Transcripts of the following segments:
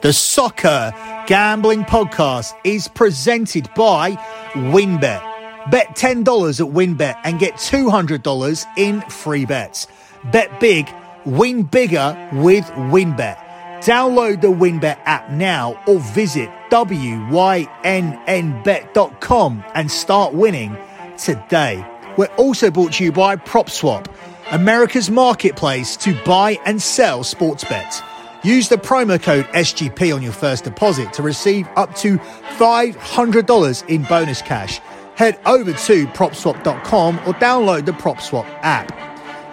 The Soccer Gambling Podcast is presented by WynnBET. Bet $10 at WynnBET and get $200 in free bets. Bet big, win bigger with WynnBET. Download the WynnBET app now or visit wynnbet.com and start winning today. We're also brought to you by PropSwap, America's marketplace to buy and sell sports bets. Use the promo code SGP on your first deposit to receive up to $500 in bonus cash. Head over to propswap.com or download the PropSwap app.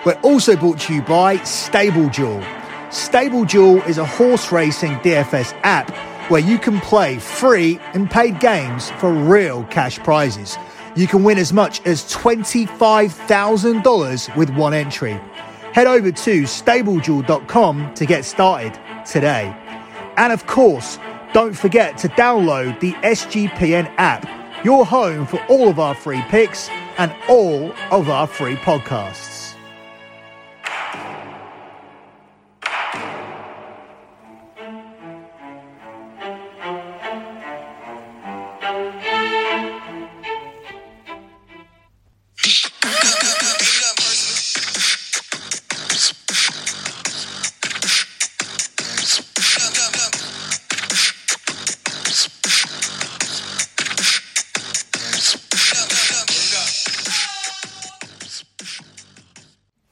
We're also brought to you by StableDuel. StableDuel is a horse racing DFS app where you can play free and paid games for real cash prizes. You can win as much as $25,000 with one entry head over to StableDuel.com to get started today. And of course, don't forget to download the SGPN app, your home for all of our free picks and all of our free podcasts.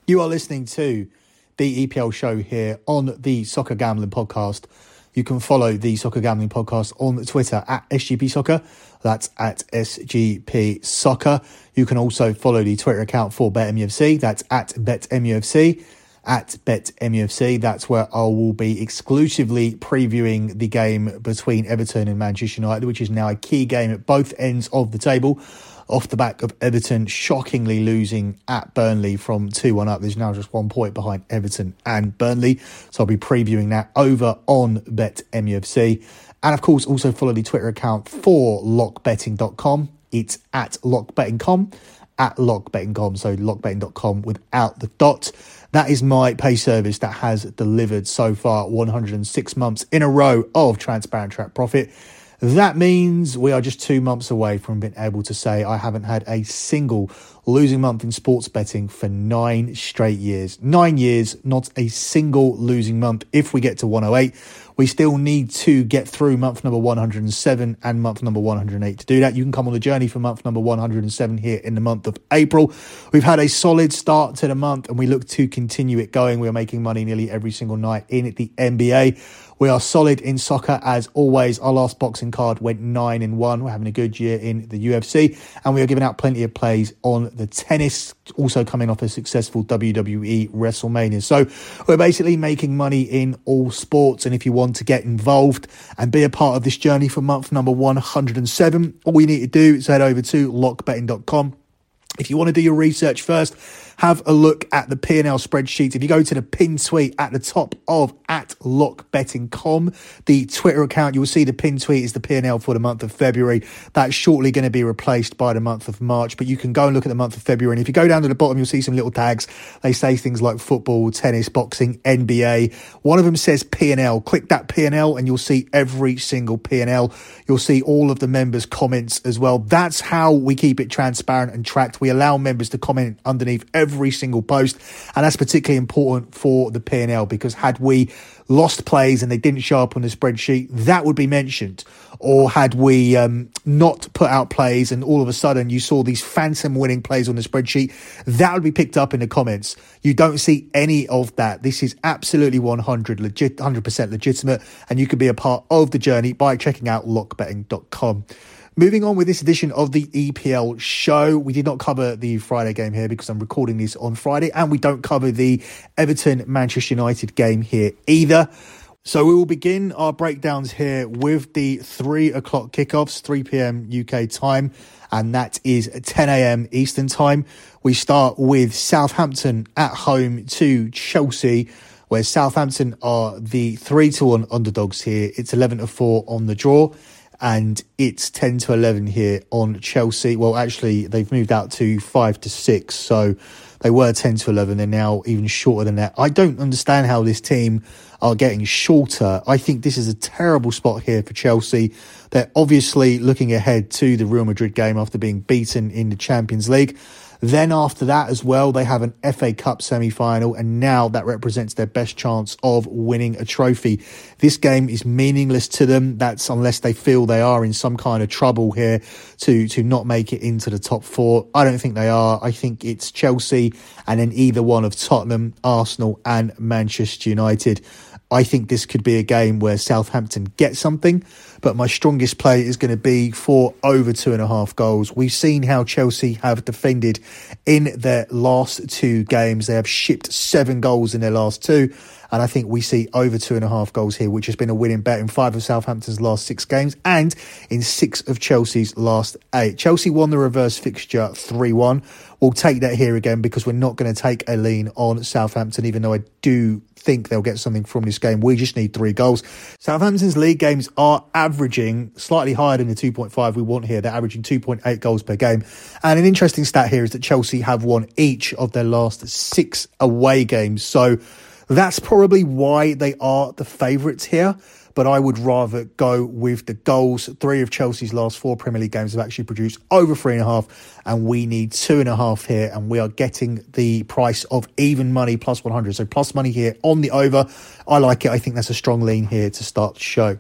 You are listening to the EPL show here on the Soccer Gambling Podcast. You can follow the Soccer Gambling Podcast on Twitter at SGP Soccer. That's at SGP Soccer. You can also follow the Twitter account for BetMUFC. That's at BetMUFC. At BetMUFC. That's where I will be exclusively previewing the game between Everton and Manchester United, which is now a key game at both ends of the table off the back of Everton shockingly losing at Burnley from 2 1 up. There's now just one point behind Everton and Burnley. So I'll be previewing that over on Bet MUFC. And of course, also follow the Twitter account for lockbetting.com. It's at lockbetting.com, at lockbetting.com. So lockbetting.com without the dot. That is my pay service that has delivered so far 106 months in a row of transparent track profit. That means we are just two months away from being able to say I haven't had a single losing month in sports betting for nine straight years. Nine years, not a single losing month. If we get to 108, we still need to get through month number 107 and month number 108 to do that. You can come on the journey for month number 107 here in the month of April. We've had a solid start to the month and we look to continue it going. We are making money nearly every single night in the NBA. We are solid in soccer as always. Our last boxing card went nine and one. We're having a good year in the UFC, and we are giving out plenty of plays on the tennis. Also coming off a successful WWE WrestleMania. So we're basically making money in all sports. And if you want to get involved and be a part of this journey for month number 107, all you need to do is head over to lockbetting.com. If you want to do your research first, have a look at the P&L spreadsheet. If you go to the pin tweet at the top of at lockbetting.com, the Twitter account, you'll see the pin tweet is the P&L for the month of February. That's shortly going to be replaced by the month of March, but you can go and look at the month of February. And if you go down to the bottom, you'll see some little tags. They say things like football, tennis, boxing, NBA. One of them says P&L. Click that P&L and you'll see every single P&L. You'll see all of the members' comments as well. That's how we keep it transparent and tracked. We allow members to comment underneath every single post. And that's particularly important for the P&L because had we lost plays and they didn't show up on the spreadsheet, that would be mentioned. Or had we um, not put out plays and all of a sudden you saw these phantom winning plays on the spreadsheet, that would be picked up in the comments. You don't see any of that. This is absolutely 100 legit, 100% legitimate, and you can be a part of the journey by checking out lockbetting.com. Moving on with this edition of the EPL show, we did not cover the Friday game here because I'm recording this on Friday, and we don't cover the Everton Manchester United game here either. So we will begin our breakdowns here with the three o'clock kickoffs, 3 p.m. UK time, and that is 10 a.m. Eastern time. We start with Southampton at home to Chelsea, where Southampton are the three to one underdogs here. It's 11 to four on the draw and it's 10 to 11 here on Chelsea. Well, actually, they've moved out to 5 to 6, so They were 10 to 11. They're now even shorter than that. I don't understand how this team are getting shorter. I think this is a terrible spot here for Chelsea. They're obviously looking ahead to the Real Madrid game after being beaten in the Champions League. Then after that as well, they have an FA Cup semi-final, and now that represents their best chance of winning a trophy. This game is meaningless to them. That's unless they feel they are in some kind of trouble here to to not make it into the top four. I don't think they are. I think it's Chelsea and then either one of Tottenham, Arsenal, and Manchester United. I think this could be a game where Southampton get something, but my strongest play is going to be for over two and a half goals. We've seen how Chelsea have defended in their last two games. They have shipped seven goals in their last two. And I think we see over two and a half goals here, which has been a winning bet in five of Southampton's last six games and in six of Chelsea's last eight. Chelsea won the reverse fixture 3 1. We'll take that here again because we're not going to take a lean on Southampton, even though I do think they'll get something from this game. We just need three goals. Southampton's league games are averaging slightly higher than the 2.5 we want here. They're averaging 2.8 goals per game. And an interesting stat here is that Chelsea have won each of their last six away games. So that's probably why they are the favourites here. But I would rather go with the goals. Three of Chelsea's last four Premier League games have actually produced over three and a half, and we need two and a half here. And we are getting the price of even money plus 100. So plus money here on the over. I like it. I think that's a strong lean here to start the show.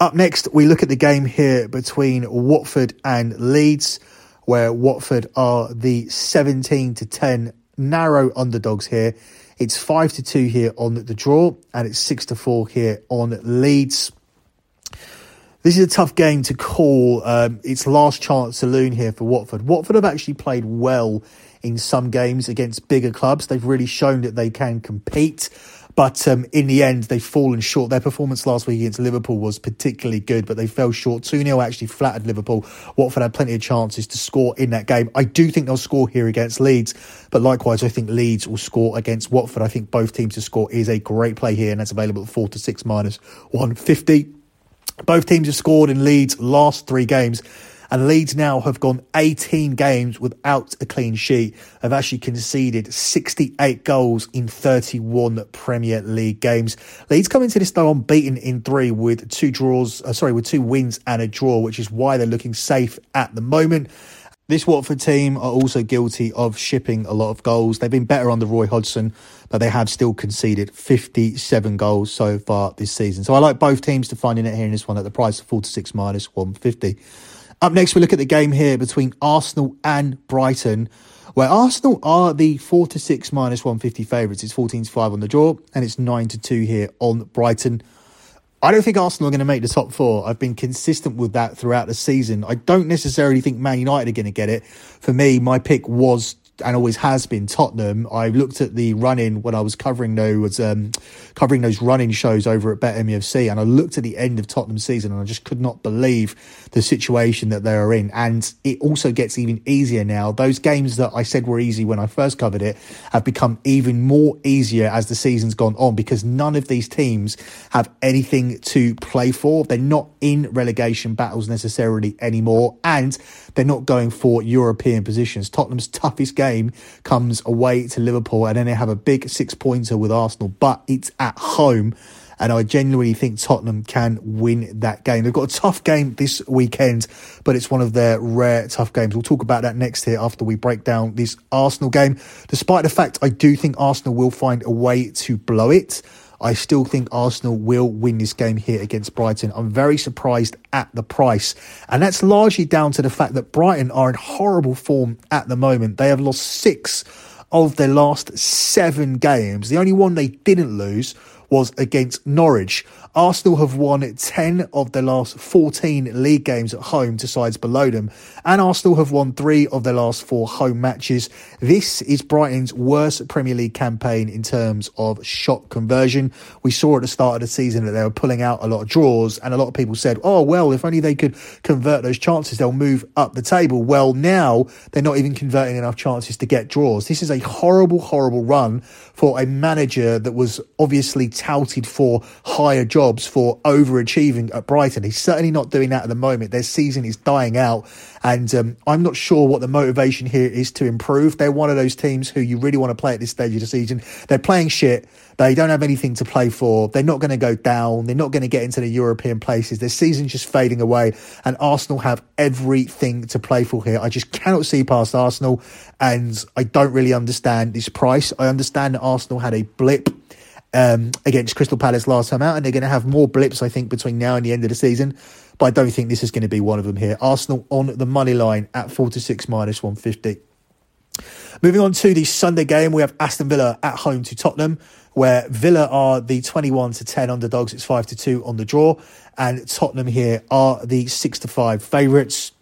Up next, we look at the game here between Watford and Leeds, where Watford are the 17 to 10 narrow underdogs here. It's five to two here on the draw, and it's six to four here on Leeds. This is a tough game to call. Um, it's last chance saloon here for Watford. Watford have actually played well in some games against bigger clubs. They've really shown that they can compete. But um, in the end, they've fallen short. Their performance last week against Liverpool was particularly good, but they fell short. 2 0 actually flattered Liverpool. Watford had plenty of chances to score in that game. I do think they'll score here against Leeds, but likewise, I think Leeds will score against Watford. I think both teams to score is a great play here, and that's available at 4 to 6 minus 150. Both teams have scored in Leeds' last three games. And Leeds now have gone 18 games without a clean sheet, have actually conceded 68 goals in 31 Premier League games. Leeds come into this though unbeaten in three with two draws, uh, sorry, with two wins and a draw, which is why they're looking safe at the moment. This Watford team are also guilty of shipping a lot of goals. They've been better under Roy Hodgson, but they have still conceded 57 goals so far this season. So I like both teams to find in it here in this one at the price of 4 to 6 minus 150. Up next, we look at the game here between Arsenal and Brighton, where Arsenal are the 4 to 6 minus 150 favourites. It's 14 to 5 on the draw, and it's 9 to 2 here on Brighton. I don't think Arsenal are going to make the top four. I've been consistent with that throughout the season. I don't necessarily think Man United are going to get it. For me, my pick was and always has been Tottenham. I looked at the run in when I was covering those um, covering those running shows over at BetMUFC, and I looked at the end of Tottenham's season, and I just could not believe the situation that they are in. And it also gets even easier now. Those games that I said were easy when I first covered it have become even more easier as the season's gone on because none of these teams have anything to play for. They're not in relegation battles necessarily anymore, and they're not going for European positions. Tottenham's toughest game comes away to Liverpool, and then they have a big six pointer with Arsenal, but it's at home. And I genuinely think Tottenham can win that game. They've got a tough game this weekend, but it's one of their rare tough games. We'll talk about that next here after we break down this Arsenal game. Despite the fact I do think Arsenal will find a way to blow it. I still think Arsenal will win this game here against Brighton. I'm very surprised at the price. And that's largely down to the fact that Brighton are in horrible form at the moment. They have lost six of their last seven games. The only one they didn't lose was against Norwich. Arsenal have won 10 of their last 14 league games at home to sides below them, and Arsenal have won three of their last four home matches. This is Brighton's worst Premier League campaign in terms of shot conversion. We saw at the start of the season that they were pulling out a lot of draws, and a lot of people said, oh, well, if only they could convert those chances, they'll move up the table. Well, now they're not even converting enough chances to get draws. This is a horrible, horrible run for a manager that was obviously touted for higher jobs for overachieving at Brighton. He's certainly not doing that at the moment. Their season is dying out, and um, I'm not sure what the motivation here is to improve. They're one of those teams who you really want to play at this stage of the season. They're playing shit. They don't have anything to play for. They're not going to go down. They're not going to get into the European places. Their season's just fading away, and Arsenal have everything to play for here. I just cannot see past Arsenal, and I don't really understand this price. I understand that Arsenal had a blip. Um, against Crystal Palace last time out, and they're going to have more blips, I think, between now and the end of the season. But I don't think this is going to be one of them here. Arsenal on the money line at 46 minus 150. Moving on to the Sunday game, we have Aston Villa at home to Tottenham where Villa are the 21 to 10 underdogs. It's 5 to 2 on the draw. And Tottenham here are the 6 to 5 favourites.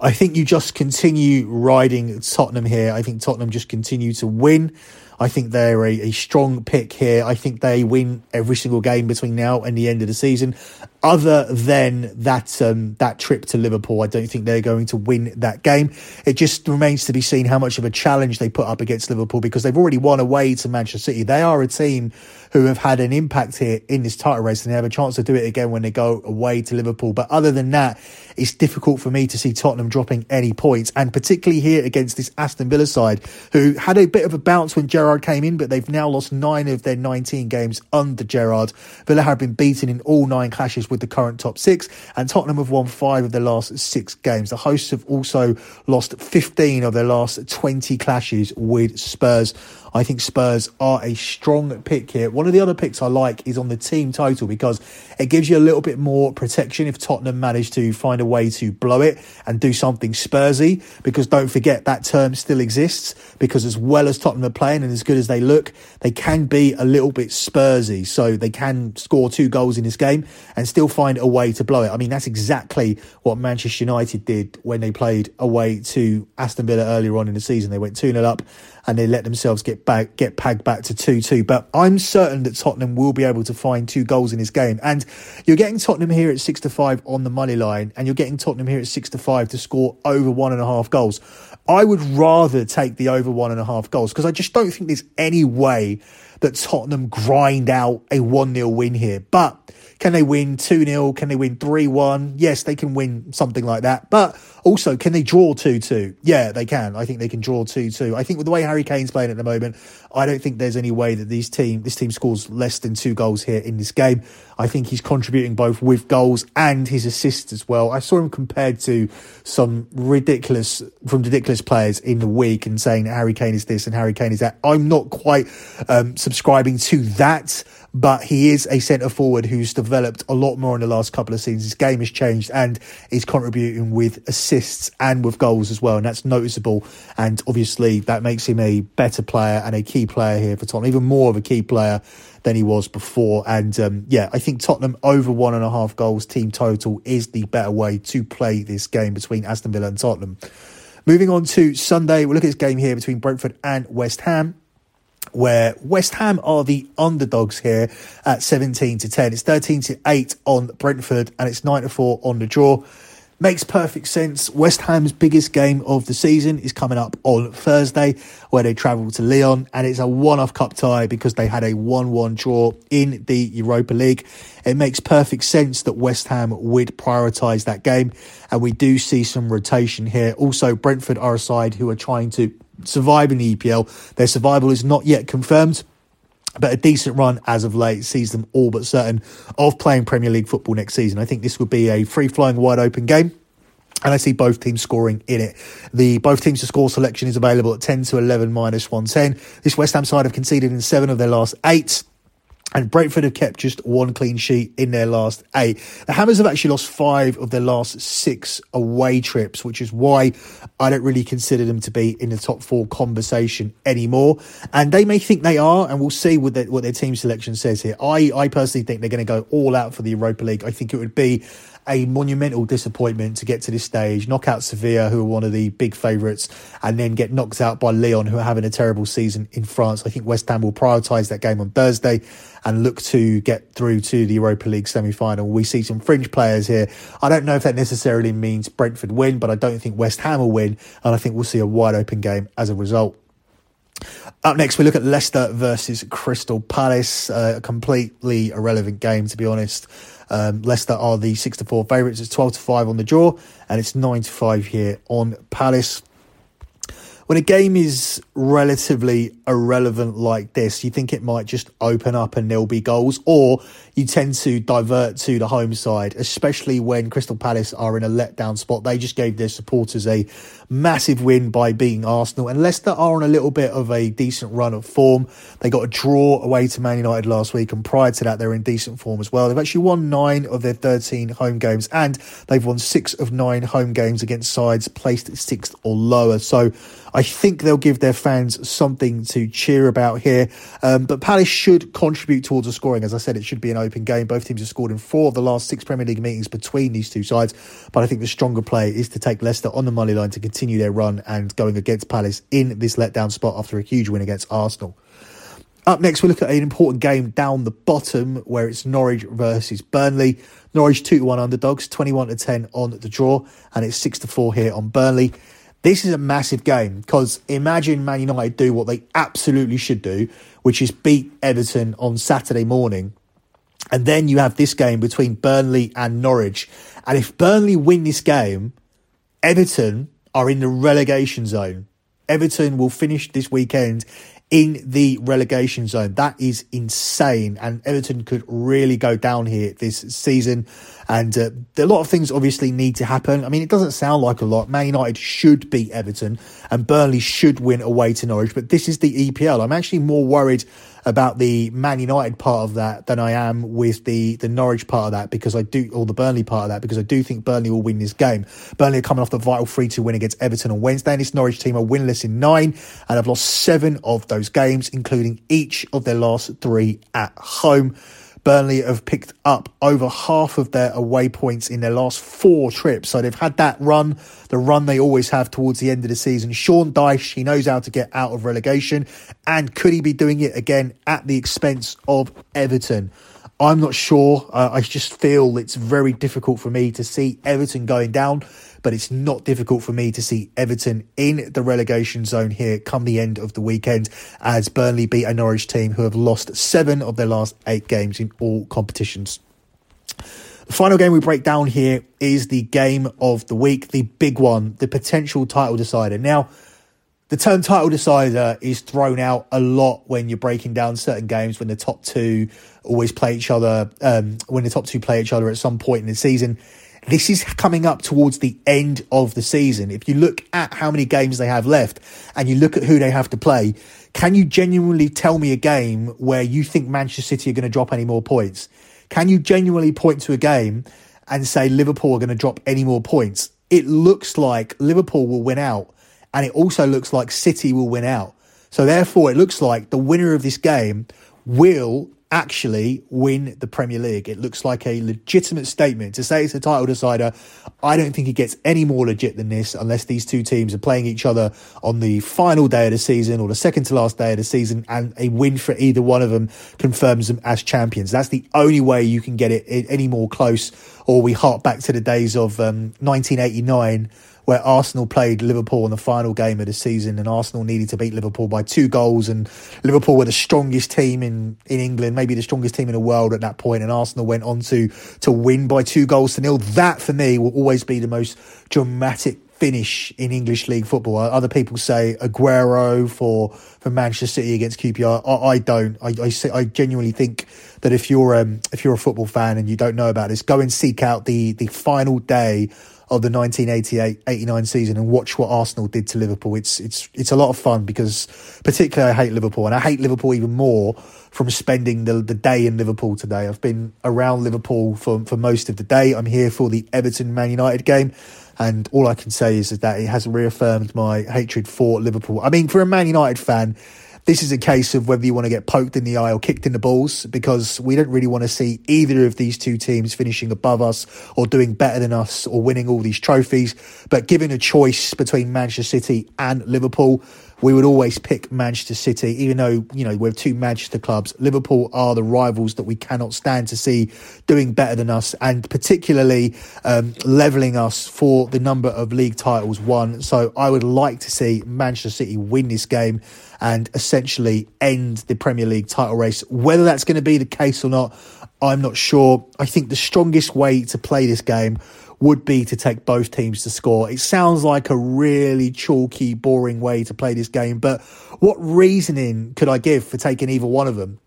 I think you just continue riding Tottenham here. I think Tottenham just continue to win. I think they're a, a strong pick here. I think they win every single game between now and the end of the season. Other than that um, that trip to Liverpool, I don't think they're going to win that game. It just remains to be seen how much of a challenge they put up against Liverpool because they've already won away to Manchester City. They are a team who have had an impact here in this title race and they have a chance to do it again when they go away to Liverpool. But other than that, it's difficult for me to see Tottenham dropping any points, and particularly here against this Aston Villa side who had a bit of a bounce when Gerrard came in, but they've now lost nine of their 19 games under Gerrard. Villa have been beaten in all nine clashes with the current top six, and Tottenham have won five of their last six games. The hosts have also lost 15 of their last 20 clashes with Spurs. I think Spurs are a strong pick here. One of the other picks I like is on the team total because it gives you a little bit more protection if Tottenham manage to find a way to blow it and do something Spursy. Because don't forget that term still exists because as well as Tottenham are playing and as good as they look, they can be a little bit Spursy. So they can score two goals in this game and still find a way to blow it. I mean, that's exactly what Manchester United did when they played away to Aston Villa earlier on in the season. They went 2 0 up and they let themselves get back, get pegged back to 2 2. But I'm certain that Tottenham will be able to find two goals in this game. And you're getting Tottenham here at 6 to 5 on the money line, and you're getting Tottenham here at 6 to 5 to score over one and a half goals. I would rather take the over one and a half goals because I just don't think there's any way that Tottenham grind out a 1 0 win here. But can they win 2 0? Can they win 3 1? Yes, they can win something like that. But also, can they draw 2 2? Yeah, they can. I think they can draw 2 2. I think with the way Harry Kane's playing at the moment, I don't think there's any way that these team, this team scores less than two goals here in this game. I think he's contributing both with goals and his assists as well. I saw him compared to some ridiculous, from ridiculous players in the week and saying Harry Kane is this and Harry Kane is that. I'm not quite um, subscribing to that but he is a centre forward who's developed a lot more in the last couple of seasons. His game has changed and he's contributing with assists and with goals as well, and that's noticeable. And obviously, that makes him a better player and a key player here for Tottenham, even more of a key player than he was before. And um, yeah, I think Tottenham over one and a half goals team total is the better way to play this game between Aston Villa and Tottenham. Moving on to Sunday, we'll look at this game here between Brentford and West Ham where West Ham are the underdogs here at 17 to 10. It's 13 to 8 on Brentford and it's 9 to 4 on the draw. Makes perfect sense. West Ham's biggest game of the season is coming up on Thursday, where they travel to Lyon, and it's a one off cup tie because they had a 1 1 draw in the Europa League. It makes perfect sense that West Ham would prioritise that game, and we do see some rotation here. Also, Brentford are a side who are trying to survive in the EPL. Their survival is not yet confirmed. But a decent run as of late sees them all but certain of playing Premier League football next season. I think this would be a free flowing, wide open game. And I see both teams scoring in it. The both teams to score selection is available at 10 to 11 minus 110. This West Ham side have conceded in seven of their last eight. And Brentford have kept just one clean sheet in their last eight. The Hammers have actually lost five of their last six away trips, which is why I don't really consider them to be in the top four conversation anymore. And they may think they are, and we'll see what their, what their team selection says here. I, I personally think they're going to go all out for the Europa League. I think it would be a monumental disappointment to get to this stage, knock out Sevilla, who are one of the big favourites, and then get knocked out by Lyon, who are having a terrible season in France. I think West Ham will prioritise that game on Thursday and look to get through to the Europa League semi final. We see some fringe players here. I don't know if that necessarily means Brentford win, but I don't think West Ham will win, and I think we'll see a wide open game as a result. Up next, we look at Leicester versus Crystal Palace, uh, a completely irrelevant game, to be honest. Um, Leicester are the 6 to 4 favourites. It's 12 to 5 on the draw, and it's 9 to 5 here on Palace when a game is relatively irrelevant like this, you think it might just open up and there'll be goals, or you tend to divert to the home side, especially when Crystal Palace are in a letdown spot. They just gave their supporters a massive win by beating Arsenal, and Leicester are on a little bit of a decent run of form. They got a draw away to Man United last week, and prior to that, they're in decent form as well. They've actually won nine of their 13 home games, and they've won six of nine home games against sides placed sixth or lower. So, I think they'll give their fans something to cheer about here. Um, but Palace should contribute towards the scoring. As I said, it should be an open game. Both teams have scored in four of the last six Premier League meetings between these two sides. But I think the stronger play is to take Leicester on the money line to continue their run and going against Palace in this letdown spot after a huge win against Arsenal. Up next, we look at an important game down the bottom where it's Norwich versus Burnley. Norwich 2 to 1 underdogs, 21 to 10 on the draw, and it's 6 to 4 here on Burnley. This is a massive game because imagine Man United do what they absolutely should do, which is beat Everton on Saturday morning. And then you have this game between Burnley and Norwich. And if Burnley win this game, Everton are in the relegation zone. Everton will finish this weekend in the relegation zone. That is insane. And Everton could really go down here this season. And uh, a lot of things obviously need to happen. I mean, it doesn't sound like a lot. Man United should beat Everton and Burnley should win away to Norwich. But this is the EPL. I'm actually more worried about the Man United part of that than I am with the the Norwich part of that because I do or the Burnley part of that because I do think Burnley will win this game. Burnley are coming off the vital three to win against Everton on Wednesday, and this Norwich team are winless in nine and have lost seven of those games, including each of their last three at home. Burnley have picked up over half of their away points in their last four trips. So they've had that run, the run they always have towards the end of the season. Sean Dyche, he knows how to get out of relegation. And could he be doing it again at the expense of Everton? I'm not sure. Uh, I just feel it's very difficult for me to see Everton going down but it's not difficult for me to see Everton in the relegation zone here come the end of the weekend as Burnley beat a Norwich team who have lost seven of their last eight games in all competitions. The final game we break down here is the game of the week, the big one, the potential title decider. Now, the term title decider is thrown out a lot when you're breaking down certain games when the top two always play each other, um, when the top two play each other at some point in the season. This is coming up towards the end of the season. If you look at how many games they have left and you look at who they have to play, can you genuinely tell me a game where you think Manchester City are going to drop any more points? Can you genuinely point to a game and say Liverpool are going to drop any more points? It looks like Liverpool will win out, and it also looks like City will win out. So, therefore, it looks like the winner of this game will actually win the Premier League. It looks like a legitimate statement to say it's a title decider. I don't think it gets any more legit than this unless these two teams are playing each other on the final day of the season or the second to last day of the season and a win for either one of them confirms them as champions. That's the only way you can get it any more close or we hark back to the days of um, 1989 where Arsenal played Liverpool in the final game of the season, and Arsenal needed to beat Liverpool by two goals, and Liverpool were the strongest team in, in England, maybe the strongest team in the world at that point, and Arsenal went on to to win by two goals to nil. That for me will always be the most dramatic finish in English league football. Other people say Aguero for for Manchester City against QPR. I, I don't. I, I, I genuinely think that if you're um, if you're a football fan and you don't know about this, go and seek out the the final day of the 1988-89 season and watch what Arsenal did to Liverpool. It's it's it's a lot of fun because particularly I hate Liverpool and I hate Liverpool even more from spending the the day in Liverpool today. I've been around Liverpool for for most of the day. I'm here for the Everton Man United game. And all I can say is that it has reaffirmed my hatred for Liverpool. I mean, for a Man United fan, this is a case of whether you want to get poked in the eye or kicked in the balls because we don't really want to see either of these two teams finishing above us or doing better than us or winning all these trophies. But given a choice between Manchester City and Liverpool, we would always pick Manchester City, even though, you know, we're two Manchester clubs. Liverpool are the rivals that we cannot stand to see doing better than us and particularly um, levelling us for the number of league titles won. So I would like to see Manchester City win this game and essentially end the Premier League title race. Whether that's going to be the case or not, I'm not sure. I think the strongest way to play this game would be to take both teams to score. It sounds like a really chalky, boring way to play this game, but what reasoning could I give for taking either one of them?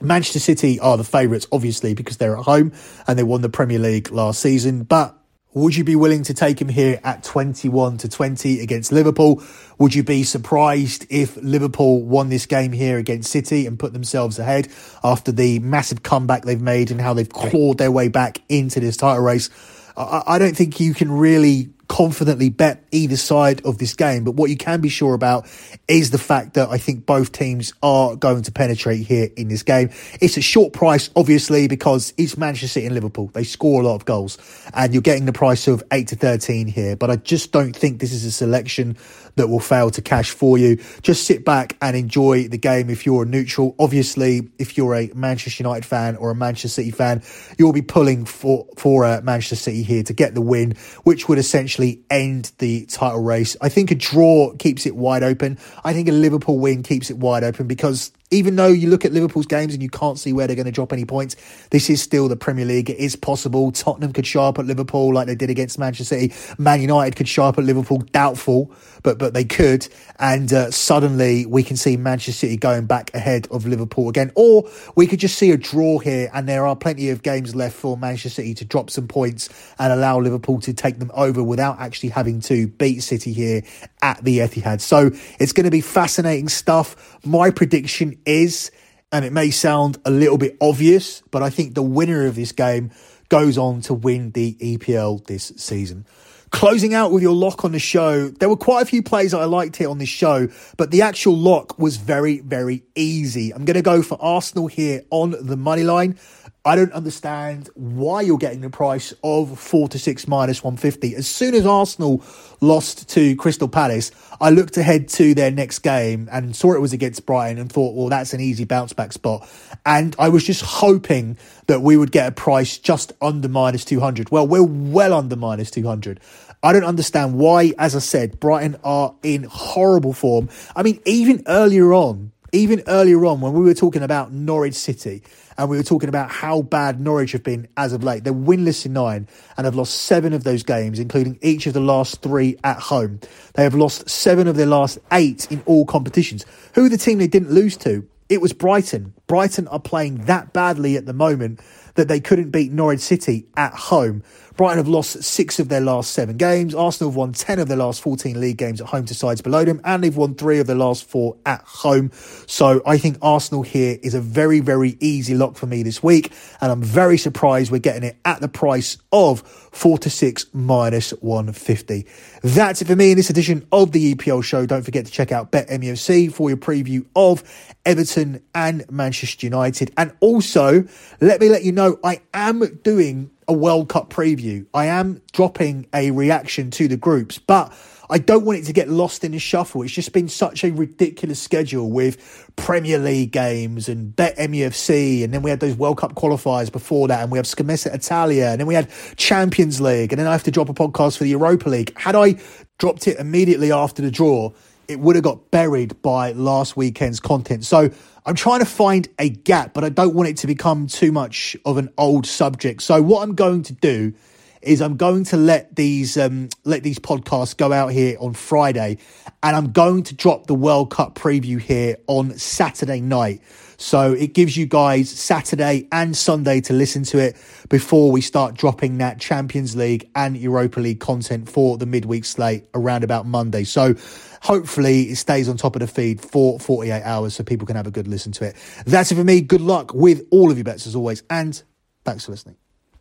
Manchester City are the favourites, obviously, because they're at home and they won the Premier League last season. But would you be willing to take him here at 21 to 20 against Liverpool? Would you be surprised if Liverpool won this game here against City and put themselves ahead after the massive comeback they've made and how they've clawed their way back into this title race? I, I don't think you can really confidently bet either side of this game. But what you can be sure about is the fact that I think both teams are going to penetrate here in this game. It's a short price, obviously, because it's Manchester City and Liverpool. They score a lot of goals and you're getting the price of 8 to 13 here. But I just don't think this is a selection that will fail to cash for you. Just sit back and enjoy the game if you're a neutral. Obviously, if you're a Manchester United fan or a Manchester City fan, you'll be pulling for, for uh, Manchester City here to get the win, which would essentially end the title race. I think a draw keeps it wide open. I think a Liverpool win keeps it wide open because even though you look at Liverpool's games and you can't see where they're going to drop any points, this is still the Premier League. It is possible. Tottenham could show up at Liverpool like they did against Manchester City. Man United could show up at Liverpool. Doubtful, but but they could. And uh, suddenly we can see Manchester City going back ahead of Liverpool again, or we could just see a draw here. And there are plenty of games left for Manchester City to drop some points and allow Liverpool to take them over without actually having to beat City here at the Etihad. So it's going to be fascinating stuff. My prediction is, and it may sound a little bit obvious, but I think the winner of this game goes on to win the EPL this season. Closing out with your lock on the show, there were quite a few plays I liked here on this show, but the actual lock was very, very easy. I'm going to go for Arsenal here on the money line. I don't understand why you're getting the price of four to six minus 150. As soon as Arsenal lost to Crystal Palace, I looked ahead to their next game and saw it was against Brighton and thought, well, that's an easy bounce back spot. And I was just hoping that we would get a price just under minus 200. Well, we're well under minus 200. I don't understand why, as I said, Brighton are in horrible form. I mean, even earlier on, even earlier on when we were talking about Norwich City and we were talking about how bad Norwich have been as of late. They're winless in nine and have lost seven of those games, including each of the last three at home. They have lost seven of their last eight in all competitions. Who the team they didn't lose to? It was Brighton. Brighton are playing that badly at the moment that they couldn't beat Norwich City at home. Brighton have lost six of their last seven games. Arsenal have won 10 of their last 14 league games at home to sides below them, and they've won three of their last four at home. So I think Arsenal here is a very, very easy lock for me this week, and I'm very surprised we're getting it at the price of four to six minus 150. That's it for me in this edition of the EPL show. Don't forget to check out BetMUFC for your preview of Everton and Manchester United. And also, let me let you know I am doing a World Cup preview. I am dropping a reaction to the groups, but I don't want it to get lost in the shuffle. It's just been such a ridiculous schedule with Premier League games and Bet MUFC, and then we had those World Cup qualifiers before that, and we have Scommessa Italia, and then we had Champions League, and then I have to drop a podcast for the Europa League. Had I dropped it immediately after the draw, it would have got buried by last weekend's content. So I'm trying to find a gap, but I don't want it to become too much of an old subject. So what I'm going to do is I'm going to let these um, let these podcasts go out here on Friday, and I'm going to drop the World Cup preview here on Saturday night. So it gives you guys Saturday and Sunday to listen to it before we start dropping that Champions League and Europa League content for the midweek slate around about Monday. So hopefully it stays on top of the feed for 48 hours so people can have a good listen to it. That's it for me. Good luck with all of your bets as always, and thanks for listening.